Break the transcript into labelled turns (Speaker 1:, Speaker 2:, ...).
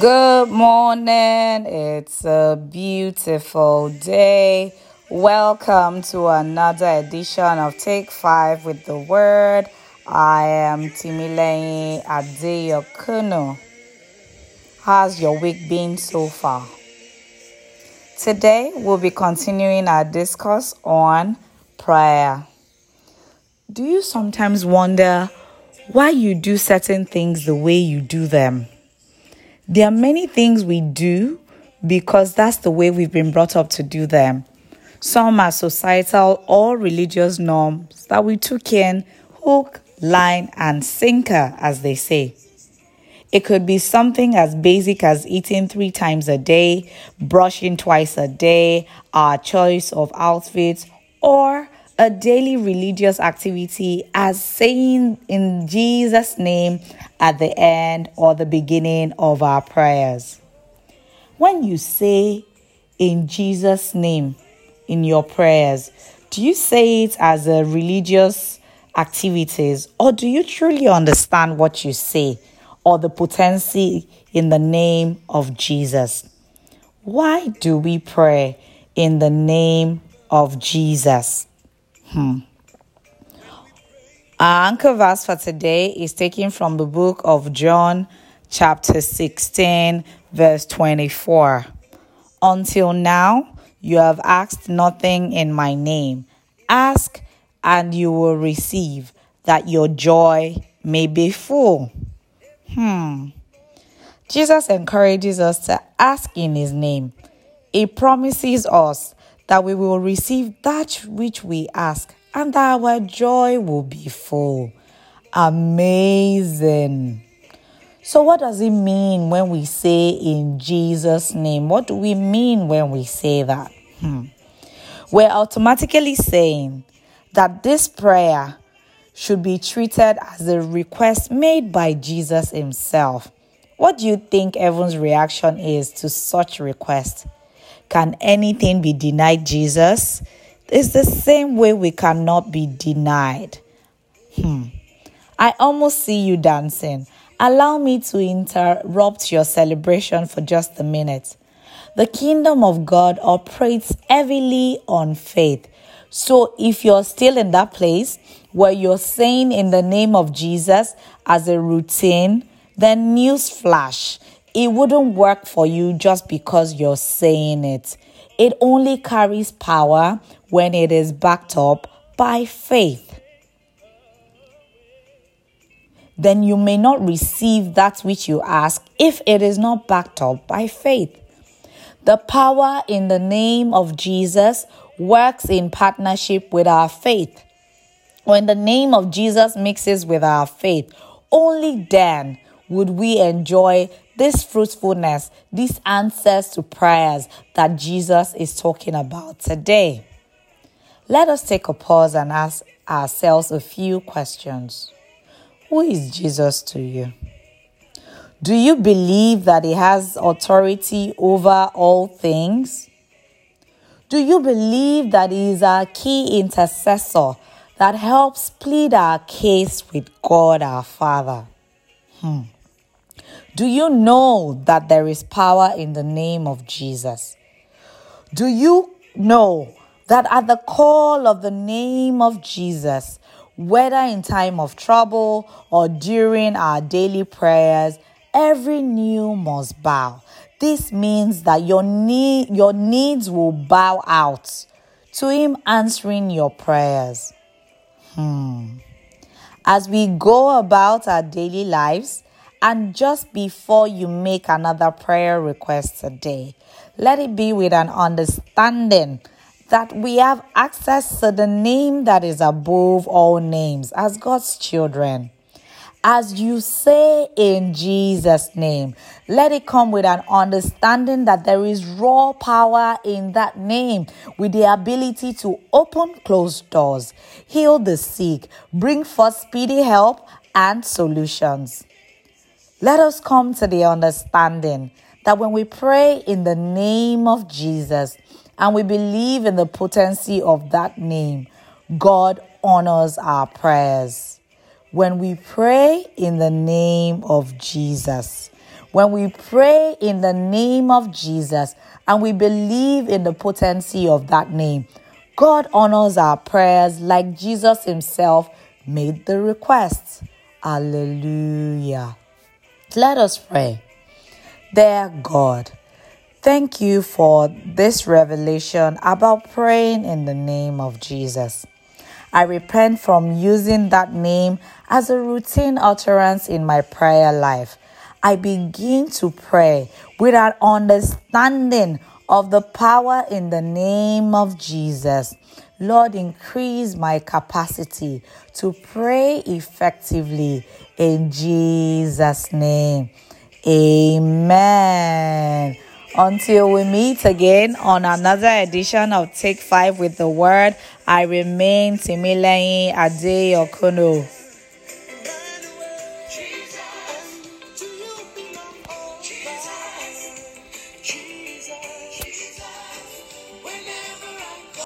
Speaker 1: Good morning. It's a beautiful day. Welcome to another edition of Take Five with the Word. I am Timileyin Adeyokuno. How's your week been so far? Today we'll be continuing our discourse on prayer. Do you sometimes wonder why you do certain things the way you do them? There are many things we do because that's the way we've been brought up to do them. Some are societal or religious norms that we took in hook, line, and sinker, as they say. It could be something as basic as eating three times a day, brushing twice a day, our choice of outfits, or a daily religious activity as saying in Jesus' name at the end or the beginning of our prayers. When you say in Jesus' name in your prayers, do you say it as a religious activities or do you truly understand what you say or the potency in the name of Jesus? Why do we pray in the name of Jesus? Hmm. Our anchor verse for today is taken from the book of John, chapter 16, verse 24. Until now, you have asked nothing in my name. Ask and you will receive, that your joy may be full. Hmm. Jesus encourages us to ask in his name. He promises us that we will receive that which we ask and that our joy will be full. Amazing. So, what does it mean when we say in Jesus' name? What do we mean when we say that? Hmm. We're automatically saying that this prayer should be treated as a request made by Jesus himself. What do you think heaven's reaction is to such request? Can anything be denied Jesus? It's the same way we cannot be denied. Hmm. I almost see you dancing. Allow me to interrupt your celebration for just a minute. The kingdom of God operates heavily on faith. So if you're still in that place where you're saying in the name of Jesus as a routine, then news flash. It wouldn't work for you just because you're saying it. It only carries power when it is backed up by faith. Then you may not receive that which you ask if it is not backed up by faith. The power in the name of Jesus works in partnership with our faith. When the name of Jesus mixes with our faith, only then would we enjoy this fruitfulness, these answers to prayers that Jesus is talking about today. Let us take a pause and ask ourselves a few questions. Who is Jesus to you? Do you believe that he has authority over all things? Do you believe that he is our key intercessor that helps plead our case with God our Father? Hmm. Do you know that there is power in the name of Jesus? Do you know that at the call of the name of Jesus, whether in time of trouble or during our daily prayers, every knee must bow. This means that your need, your needs will bow out to Him answering your prayers. Hmm. As we go about our daily lives, and just before you make another prayer request today, let it be with an understanding that we have access to the name that is above all names as God's children. As you say in Jesus' name, let it come with an understanding that there is raw power in that name with the ability to open closed doors, heal the sick, bring forth speedy help and solutions. Let us come to the understanding that when we pray in the name of Jesus and we believe in the potency of that name, God honors our prayers. When we pray in the name of Jesus, when we pray in the name of Jesus and we believe in the potency of that name, God honors our prayers like Jesus Himself made the request. Hallelujah. Let us pray. Dear God, thank you for this revelation about praying in the name of Jesus. I repent from using that name as a routine utterance in my prayer life. I begin to pray with an understanding of the power in the name of Jesus. Lord, increase my capacity to pray effectively in Jesus' name. Amen. Until we meet again on another edition of Take Five with the Word, I remain Timileyin Adeyokuno.